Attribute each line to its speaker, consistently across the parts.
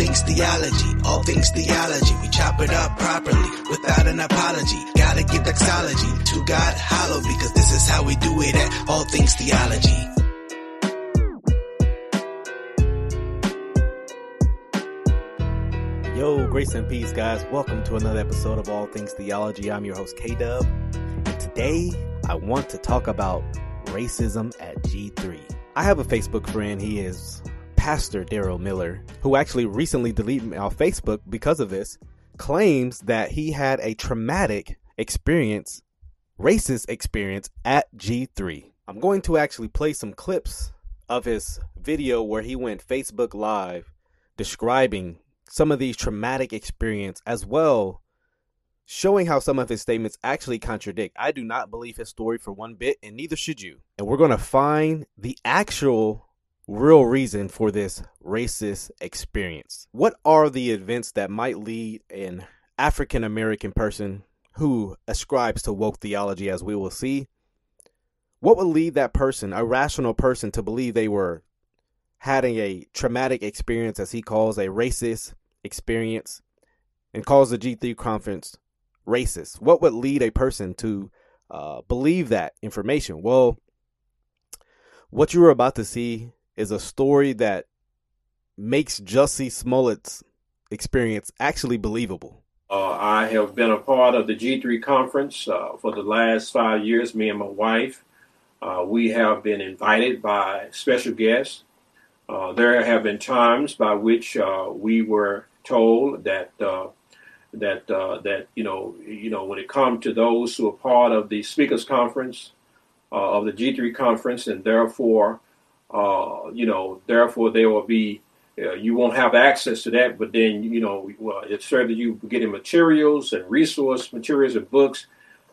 Speaker 1: things theology, all things theology. We chop it up properly without an apology. Gotta give doxology to God hollow because this is how we do it at all things theology.
Speaker 2: Yo, grace and peace, guys. Welcome to another episode of All Things Theology. I'm your host, K Dub. And today I want to talk about racism at G3. I have a Facebook friend. He is Pastor Daryl Miller, who actually recently deleted me off Facebook because of this, claims that he had a traumatic experience, racist experience at G3. I'm going to actually play some clips of his video where he went Facebook Live describing some of these traumatic experience as well showing how some of his statements actually contradict. I do not believe his story for one bit, and neither should you. And we're going to find the actual real reason for this racist experience. What are the events that might lead an African American person who ascribes to woke theology, as we will see? What would lead that person, a rational person, to believe they were having a traumatic experience, as he calls a racist experience, and calls the G3 conference racist? What would lead a person to uh, believe that information? Well, what you are about to see is a story that makes Jussie Smollett's experience actually believable.
Speaker 3: Uh, I have been a part of the G3 conference uh, for the last five years, me and my wife. Uh, we have been invited by special guests. Uh, there have been times by which uh, we were told that uh, that that you know you know when it comes to those who are part of the speakers conference of the G3 conference and therefore uh, you know, therefore there will be uh, you won't have access to that. But then you know, well, it's certainly you getting materials and resource materials and books.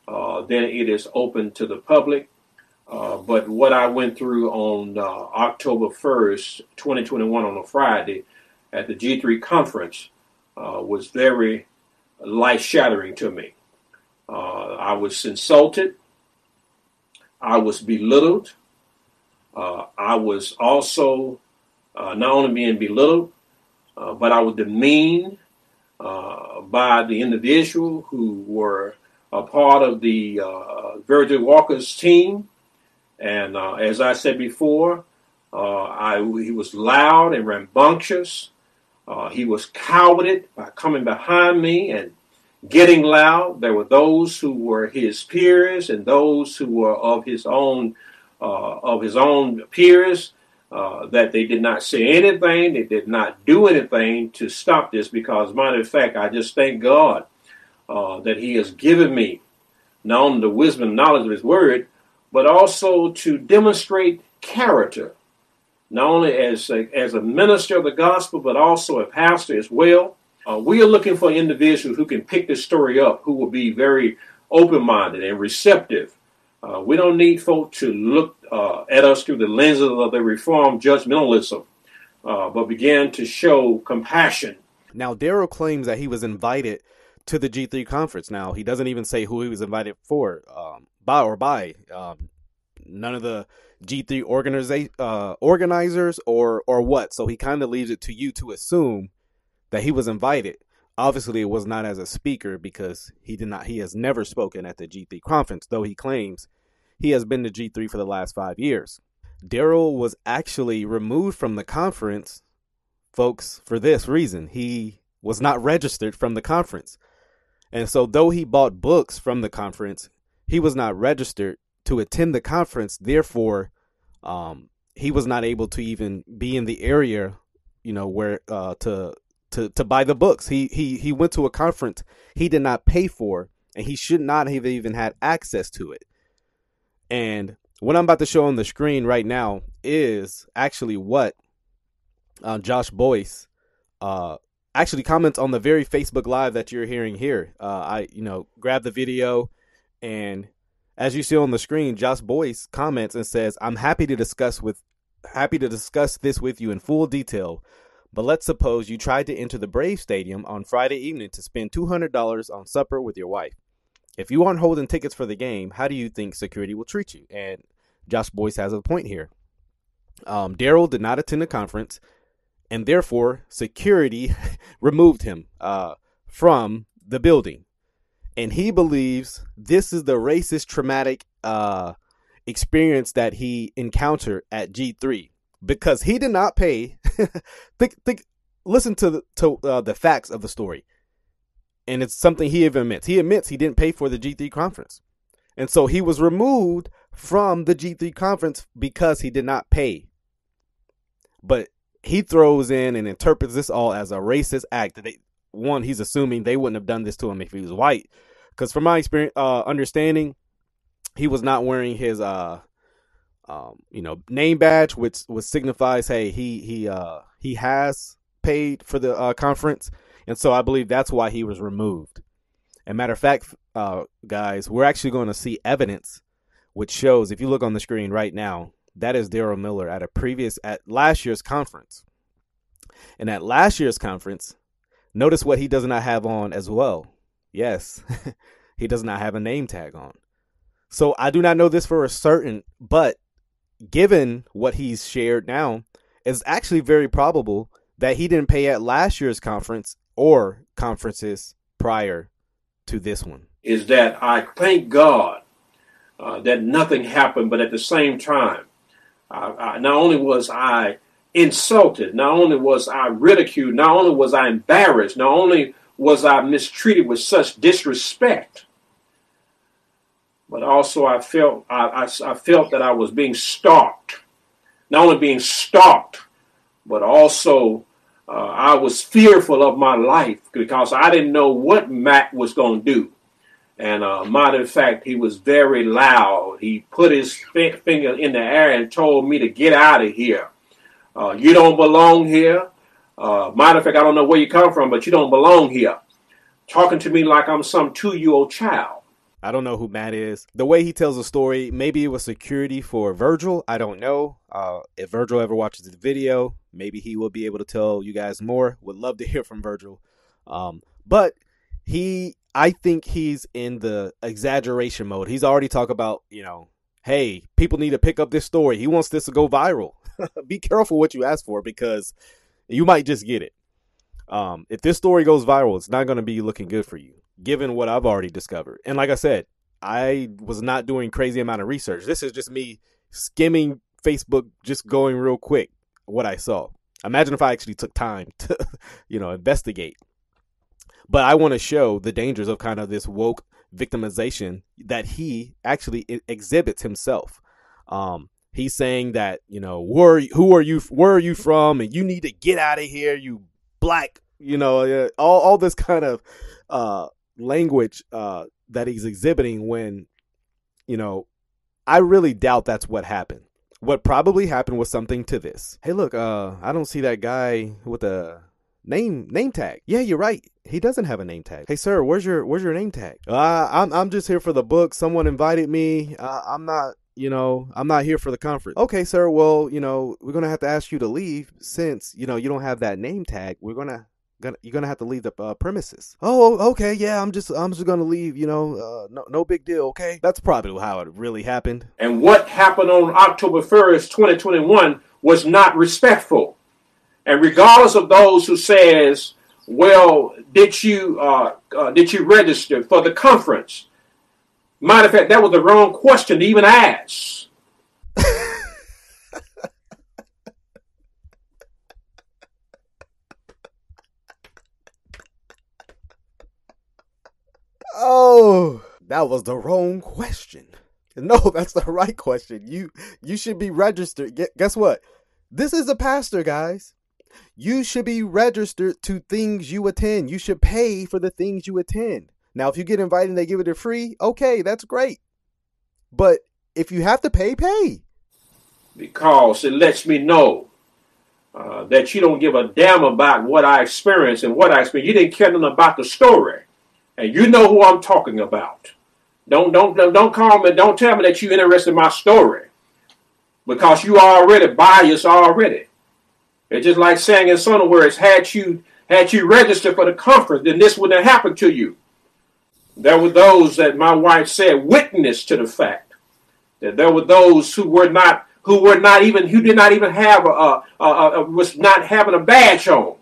Speaker 3: Uh, then it is open to the public. Uh, but what I went through on uh, October 1st, 2021, on a Friday at the G3 conference was very life shattering to me. I was insulted. I was belittled. Uh, I was also uh, not only being belittled, uh, but I was demeaned uh, by the individual who were a part of the uh, Virgil Walker's team. And uh, as I said before, I, he was loud and rambunctious. he was cowarded by coming behind me and getting loud. There were those who were his peers and those who were of his own of his own peers uh, that they did not say anything, they did not do anything to stop this. Because, matter of fact, I just thank God uh, that He has given me not only the wisdom and knowledge of His Word, but also to demonstrate character, not only as a, as a minister of the gospel, but also a pastor as well. Uh, we are looking for individuals who can pick this story up, who will be very open minded and receptive uh, we don't need folk to look uh, at us through the lenses of the reformed judgmentalism, uh, but begin to show compassion.
Speaker 2: Now, Daryl claims that he was invited to the G3 conference. Now, he doesn't even say who he was invited for, um, by or by. Um, none of the G3 organiza- uh, organizers or or what. So he kind of leaves it to you to assume that he was invited. Obviously, it was not as a speaker because he did not. He has never spoken at the G3 conference, though he claims he has been to G3 for the last five years. Daryl was actually removed from the conference, folks, for this reason. He was not registered from the conference. And so, though he bought books from the conference, he was not registered to attend the conference. Therefore, um, he was not able to even be in the area, you know, where uh, to to to buy the books. He he he went to a conference he did not pay for, and he should not have even had access to it. And what I'm about to show on the screen right now is actually what uh, Josh Buice uh, actually comments on the very Facebook Live that you're hearing here. Uh, I, you know, grab the video, and as you see on the screen, Josh Buice comments and says, "I'm happy to discuss with happy to discuss this with you in full detail." But let's suppose you tried to enter the Brave Stadium on Friday evening to spend $200 on supper with your wife if you aren't holding tickets for the game, how do you think security will treat you? And Josh Buice has a point here. Um, Daryl did not attend the conference, and therefore security removed him uh, from the building. And he believes this is the racist traumatic uh, experience that he encountered at G3 because he did not pay. think, think, listen to the, to uh, the facts of the story, and it's something he even admits. He admits he didn't pay for the G3 conference, and so he was removed from the G3 conference because he did not pay. But he throws in and interprets this all as a racist act. They, one, he's assuming they wouldn't have done this to him if he was white, because from my experience, uh, understanding, he was not wearing his uh, um, you know, name badge, which which signifies, hey, he he uh he has paid for the uh, conference, and so I believe that's why he was removed. And matter of fact, uh, guys, we're actually going to see evidence which shows, if you look on the screen right now, that is Daryl Miller at a previous at last year's conference. And at last year's conference, notice what he does not have on as well. Yes, he does not have a name tag on. So I do not know this for a certain, but given what he's shared now, it's actually very probable that he didn't pay at last year's conference or conferences prior to this one.
Speaker 3: Is that I thank God uh, that nothing happened, but at the same time, not only was I insulted, not only was I ridiculed, not only was I embarrassed, not only was I mistreated with such disrespect, but also I felt I, I, I felt that I was being stalked. Not only being stalked, but also uh, I was fearful of my life because I didn't know what Matt was going to do. And uh, matter of fact, he was very loud. He put his finger in the air and told me to get out of here. Uh, you don't belong here. Uh, matter of fact, I don't know where you come from, but you don't belong here. Talking to me like I'm some two year old child.
Speaker 2: I don't know who Matt is. The way he tells the story, maybe it was security for Virgil. I don't know. Uh, if Virgil ever watches the video, maybe he will be able to tell you guys more. Would love to hear from Virgil. Um, but he I think he's in the exaggeration mode. He's already talked about, you know, hey, people need to pick up this story. He wants this to go viral. Be careful what you ask for because you might just get it. Um, if this story goes viral, it's not going to be looking good for you, given what I've already discovered. And like I said, I was not doing crazy amount of research. This is just me skimming Facebook, just going real quick what I saw. Imagine if I actually took time to, you know, investigate. But I want to show the dangers of kind of this woke victimization that he actually exhibits himself. Um, he's saying that you know where who are you where are you from and you need to get out of here you black you know all all this kind of uh, language uh, that he's exhibiting when you know I really doubt that's what happened. What probably happened was something to this. Hey, look, uh, I don't see that guy with a name name tag. Yeah, you're right. He doesn't have a name tag. Hey, sir, where's your where's your name tag? Uh, I'm I'm just here for the book. Someone invited me. Uh, I'm not. You know, I'm not here for the conference. Okay, sir. Well, you know, we're gonna have to ask you to leave since you know you don't have that name tag. We're gonna gonna you're gonna have to leave the uh, premises. Oh, okay, yeah. I'm just I'm just gonna leave. You know, uh, no no big deal. Okay, that's probably how it really happened.
Speaker 3: And what happened on October first, 2021, was not respectful. And regardless of those who says, well, did you uh, uh, did you register for the conference? Matter of fact, that was the wrong question to even ask.
Speaker 2: oh, that was the wrong question. No, that's the right question. You you should be registered. Guess what? This is a pastor, guys you should be registered to things you attend. You should pay for the things you attend. Now, if you get invited and they give it a free, okay, that's great. But if you have to pay, pay.
Speaker 3: Because it lets me know uh, that you don't give a damn about what I experienced and what I experienced. You didn't care nothing about the story, and you know who I'm talking about. Don't don't don't call me. Don't tell me that you're interested in my story, because you already biased already. It's just like saying in some words, had you had you registered for the conference, then this wouldn't have happened to you. There were those that my wife said witnessed to the fact that there were those who were not who were not even who did not even have a, a, a, a was not having a badge on.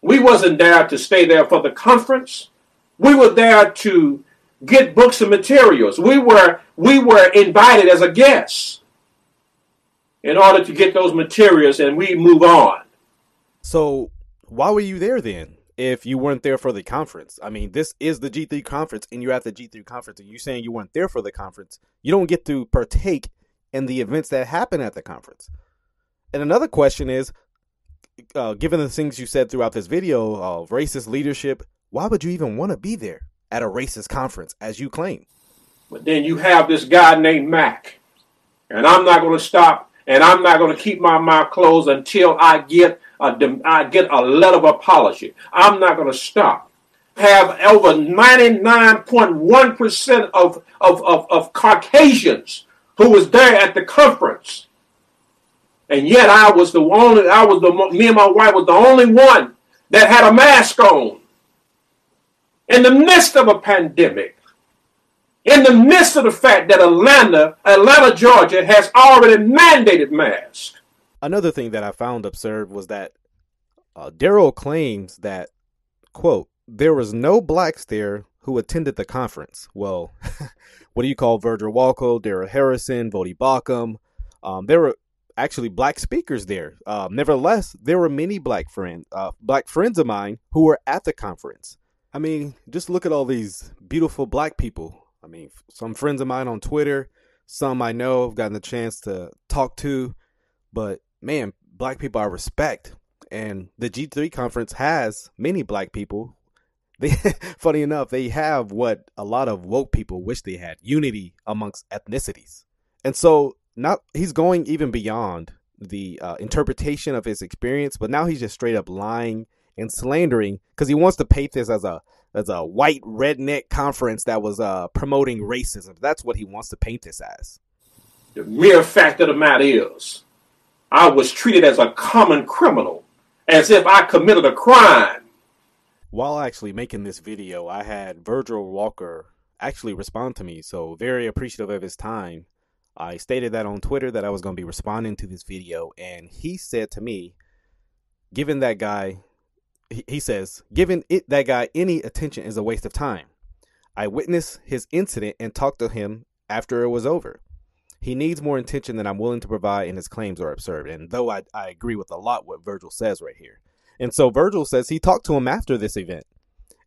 Speaker 3: We wasn't there to stay there for the conference. We were there to get books and materials. We were we were invited as a guest in order to get those materials and we move on.
Speaker 2: So why were you there then? If you weren't there for the conference, I mean, this is the G3 conference, and you're at the G3 conference, and you're saying you weren't there for the conference. You don't get to partake in the events that happen at the conference. And another question is, uh, given the things you said throughout this video of racist leadership, why would you even want to be there at a racist conference, as you claim?
Speaker 3: But then you have this guy named Mac, and I'm not going to stop, and I'm not going to keep my mouth closed until I get I get a letter of apology. I'm not going to stop. Have over 99.1% of, of, of, of Caucasians who was there at the conference. And yet I was the only, I was the, me and my wife was the only one that had a mask on. In the midst of a pandemic, in the midst of the fact that Atlanta, Atlanta, Georgia has already mandated masks.
Speaker 2: Another thing that I found absurd was that uh, Daryl claims that, quote, there was no blacks there who attended the conference. Well, what do you call Virgil Walker, Darrell Harrison, Voddie Baucham? Um, there were actually black speakers there. Uh, nevertheless, there were many black friends, uh, black friends of mine who were at the conference. I mean, just look at all these beautiful black people. I mean, some friends of mine on Twitter, some I know have gotten the chance to talk to, but man, black people I respect. And the G3 conference has many black people. They, funny enough, they have what a lot of woke people wish they had unity amongst ethnicities. And so not he's going even beyond the uh, interpretation of his experience, but now he's just straight up lying and slandering because he wants to paint this as a as a white redneck conference that was uh, promoting racism. That's what he wants to paint this as.
Speaker 3: The mere fact of the matter is, I was treated as a common criminal, as if I committed a crime.
Speaker 2: While actually making this video, I had Virgil Walker actually respond to me, so very appreciative of his time. I stated that on Twitter that I was going to be responding to this video, and he said to me, given that guy, he says, giving it that guy any attention is a waste of time. I witnessed his incident and talked to him after it was over. He needs more attention than I'm willing to provide, and his claims are absurd. And though I, I agree with a lot what Virgil says right here. And so Virgil says he talked to him after this event.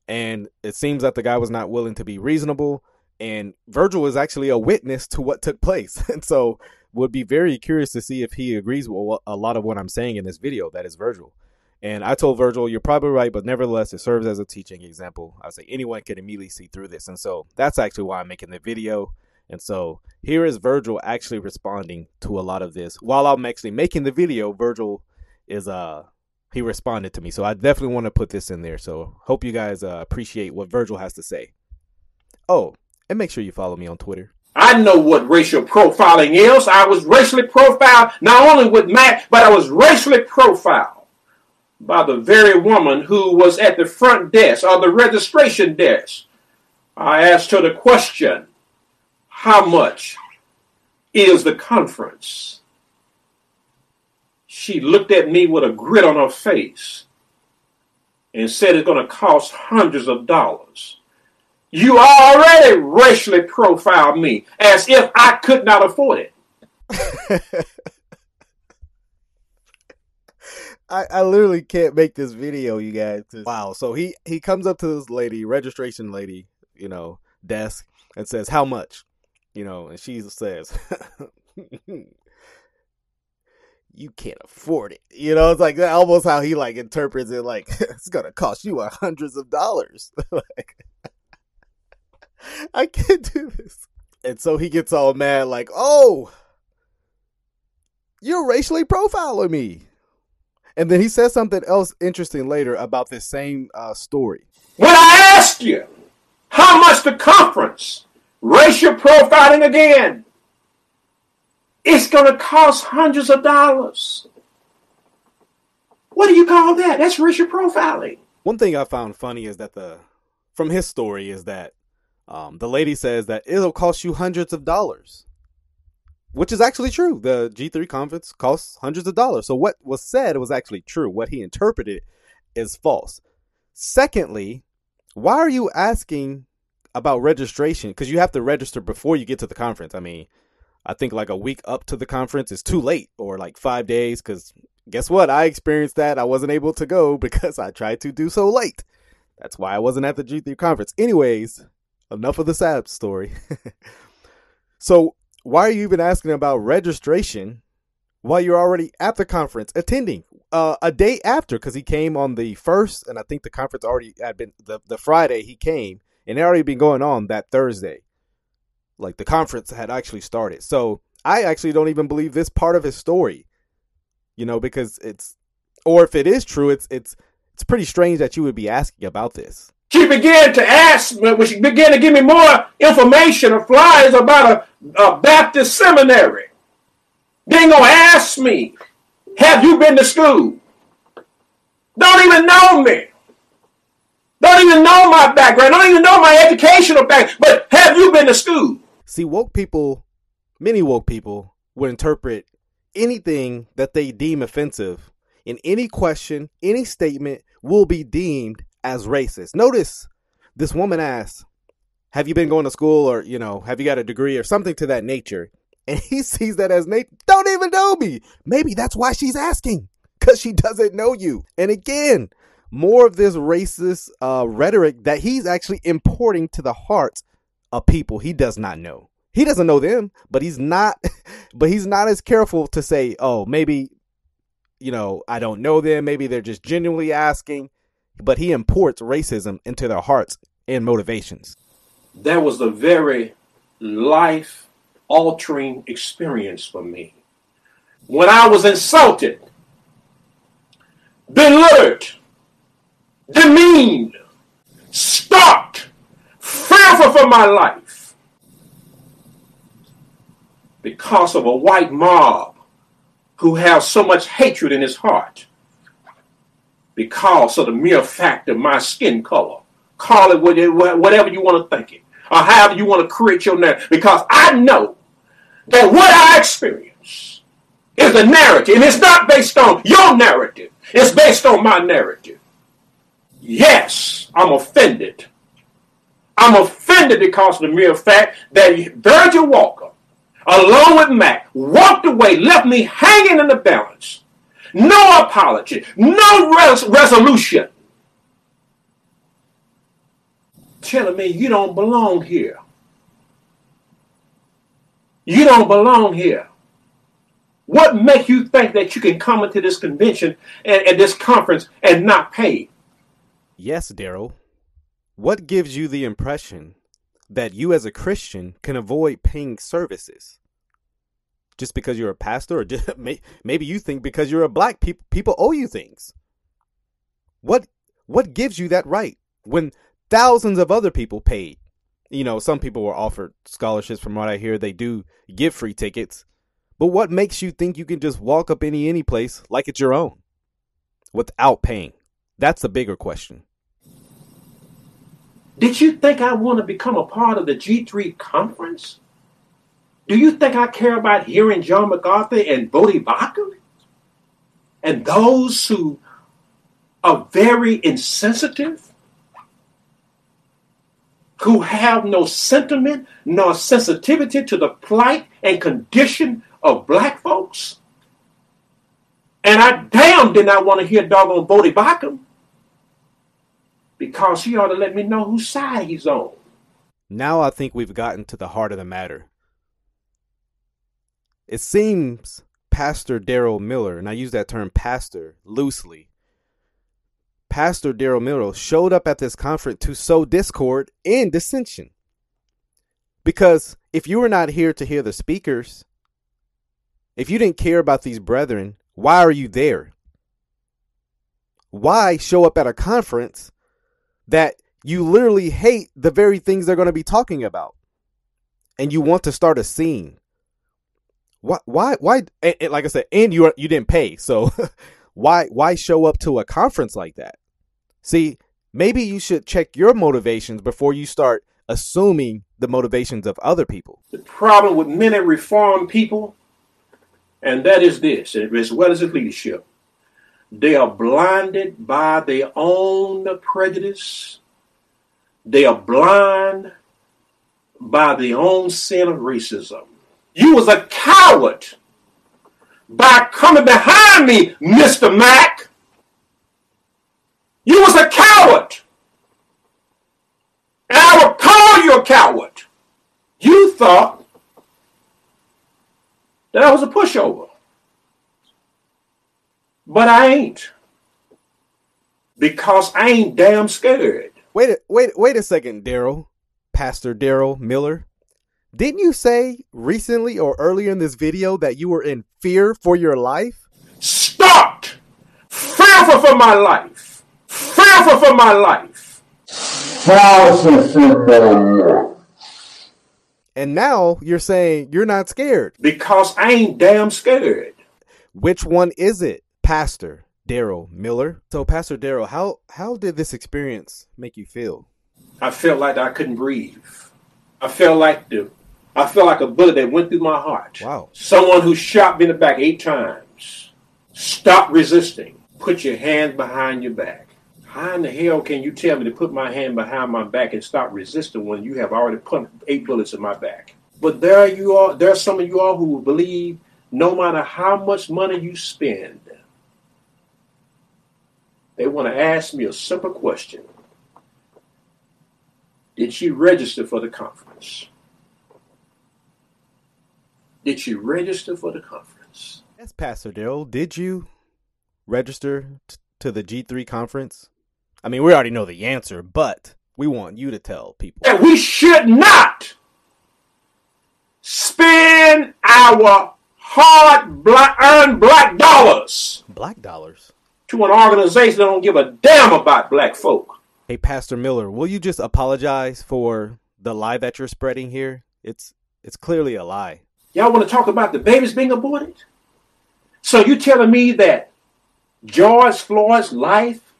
Speaker 2: And it seems that the guy was not willing to be reasonable. And Virgil is actually a witness to what took place. And so would be very curious to see if he agrees with a lot of what I'm saying in this video. That is Virgil. And I told Virgil, you're probably right, but nevertheless, it serves as a teaching example. I say anyone can immediately see through this. And so that's actually why I'm making the video. And so here is Virgil actually responding to a lot of this. While I'm actually making the video, Virgil is uh he responded to me. So I definitely want to put this in there. So hope you guys uh, appreciate what Virgil has to say. Oh, and make sure you follow me on Twitter.
Speaker 3: I know what racial profiling is. I was racially profiled not only with Matt, but I was racially profiled by the very woman who was at the front desk or the registration desk. I asked her the question how much is the conference? She looked at me with a grit on her face and said it's going to cost hundreds of dollars. You already racially profiled me as if I could not afford it.
Speaker 2: I, I literally can't make this video, you guys. Wow. So he, he comes up to this lady, registration lady, you know, desk, and says, How much? You know, and she says, "You can't afford it." You know, it's like that almost how he like interprets it. Like it's gonna cost you hundreds of dollars. like I can't do this, and so he gets all mad, like, "Oh, you're racially profiling me." And then he says something else interesting later about this same uh, story.
Speaker 3: When I asked you how much the conference Racial profiling again. It's going to cost hundreds of dollars. What do you call that? That's racial profiling.
Speaker 2: One thing I found funny is that the from his story is that um, the lady says that it'll cost you hundreds of dollars. which is actually true. The G3 conference costs hundreds of dollars. So what was said was actually true. What he interpreted is false. Secondly, why are you asking about registration? Because you have to register before you get to the conference. I mean, I think like a week up to the conference is too late, or like five days. Because guess what? I experienced that. I wasn't able to go because I tried to do so late. That's why I wasn't at the G3 conference. Anyways, enough of the sad story. so, why are you even asking about registration while you're already at the conference attending uh, a day after? Because he came on the first, and I think the conference already had been the, the Friday he came, and it already been going on that Thursday. Like the conference had actually started. So, I actually don't even believe this part of his story, you know, because it's, or if it is true, it's, it's, it's pretty strange that you would be asking about this.
Speaker 3: She began to ask, when she began to give me more information or flyers about a, a Baptist seminary. They gonna ask me, have you been to school? Don't even know me. Don't even know my background. Don't even know my educational background. But have you been to school?
Speaker 2: See, woke people, many woke people, would interpret anything that they deem offensive in any question, any statement will be deemed as racist. Notice this woman asks, Have you been going to school or, you know, have you got a degree or something to that nature? And he sees that as Nate, don't even know me. Maybe that's why she's asking, because she doesn't know you. And again, more of this racist uh, rhetoric that he's actually importing to the hearts of people he does not know. He doesn't know them, but he's not, but he's not as careful to say, oh, maybe, you know, I don't know them. Maybe they're just genuinely asking but he imports racism into their hearts and motivations.
Speaker 3: That was a very life altering experience for me. When I was insulted, belittled, demeaned, stalked, fearful for my life because of a white mob who has so much hatred in his heart because of the mere fact of my skin color. Call it whatever you want to think it, or however you want to create your narrative. Because I know that what I experience is the narrative, and it's not based on your narrative. It's based on my narrative. Yes, I'm offended. I'm offended because of the mere fact that Virgil Walker, along with Mac, walked away, left me hanging in the balance no apology, no res- resolution. Telling me you don't belong here. You don't belong here. What makes you think that you can come into this convention and, and this conference and not pay?
Speaker 2: Yes, Daryl. What gives you the impression that you as a Christian can avoid paying services? just because you're a pastor, or just, maybe you think because you're a black people people owe you things. What what gives you that right when thousands of other people paid? You know, some people were offered scholarships. From what I hear, they do give free tickets. But what makes you think you can just walk up any any place like it's your own without paying? That's the bigger question.
Speaker 3: Did you think I want to become a part of the G3 conference? Do you think I care about hearing John MacArthur and Voddie Baucham? And those who are very insensitive, who have no sentiment nor sensitivity to the plight and condition of black folks? And I damn did not want to hear doggone Voddie Baucham because he ought to let me know whose side he's on.
Speaker 2: Now I think we've gotten to the heart of the matter. It seems Pastor Daryl Miller, and I use that term pastor loosely, Pastor Daryl Miller showed up at this conference to sow discord and dissension. Because if you were not here to hear the speakers, if you didn't care about these brethren, why are you there? Why show up at a conference that you literally hate the very things they're going to be talking about? And you want to start a scene why why why and, and like I said, and you you didn't pay, so why why show up to a conference like that? See, maybe you should check your motivations before you start assuming the motivations of other people.
Speaker 3: The problem with many reformed people, and that is this, as well as its leadership, they are blinded by their own prejudice. They are blind by their own sin of racism. You was a coward by coming behind me, Mr. Mack. You was a coward. And I will call you a coward. You thought that I was a pushover. But I ain't. Because I ain't damn scared.
Speaker 2: Wait a, wait wait a second, Daryl. Pastor Daryl Miller. Didn't you say recently or earlier in this video that you were in fear for your life?
Speaker 3: Stopped! Fearful for my life! Fearful for my life!
Speaker 2: Fearful for my life! And now you're saying you're not scared.
Speaker 3: Because I ain't damn scared.
Speaker 2: Which one is it, Pastor Daryl Miller? So, Pastor Daryl, how how did this experience make you feel?
Speaker 3: I felt like I couldn't breathe. I felt like the I felt like a bullet that went through my heart.
Speaker 2: Wow.
Speaker 3: Someone who shot me in the back eight times. Stop resisting. Put your hands behind your back. How in the hell can you tell me to put my hand behind my back and stop resisting when you have already put eight bullets in my back? But there you are. There are some of you all who believe no matter how much money you spend, they want to ask me a simple question. Did she register for the conference? Did she register for the conference?
Speaker 2: Yes, Pastor Daryl. Did you register t- to the G3 conference? I mean, we already know the answer, but we want you to tell people.
Speaker 3: And we should not spend our hard black earned black dollars.
Speaker 2: Black dollars?
Speaker 3: To an organization that don't give a damn about black folk.
Speaker 2: Hey, Pastor Miller, will you just apologize for the lie that you're spreading here? It's it's clearly a lie.
Speaker 3: Y'all want to talk about the babies being aborted? So you telling me that George Floyd's life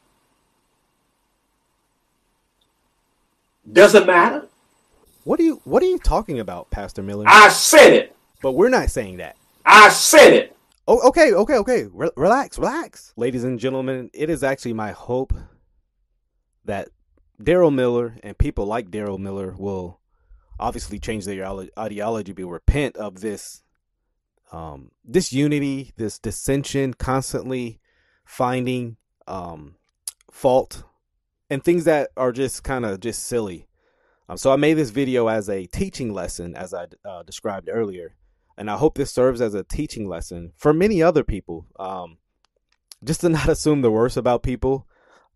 Speaker 3: doesn't matter?
Speaker 2: What are you What are you talking about, Pastor Miller?
Speaker 3: I said it.
Speaker 2: But we're not saying that.
Speaker 3: I said it.
Speaker 2: Oh, okay, okay, okay. Re- relax, relax, ladies and gentlemen. It is actually my hope that Daryl Miller and people like Daryl Miller will obviously change their ideology, but repent of this um, disunity, this dissension, constantly finding um, fault and things that are just kind of just silly. Um, so I made this video as a teaching lesson, as I uh, described earlier, and I hope this serves as a teaching lesson for many other people. Um, just to not assume the worst about people,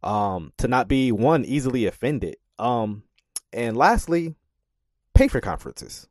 Speaker 2: um, to not be one easily offended, um, and lastly, pay for conferences.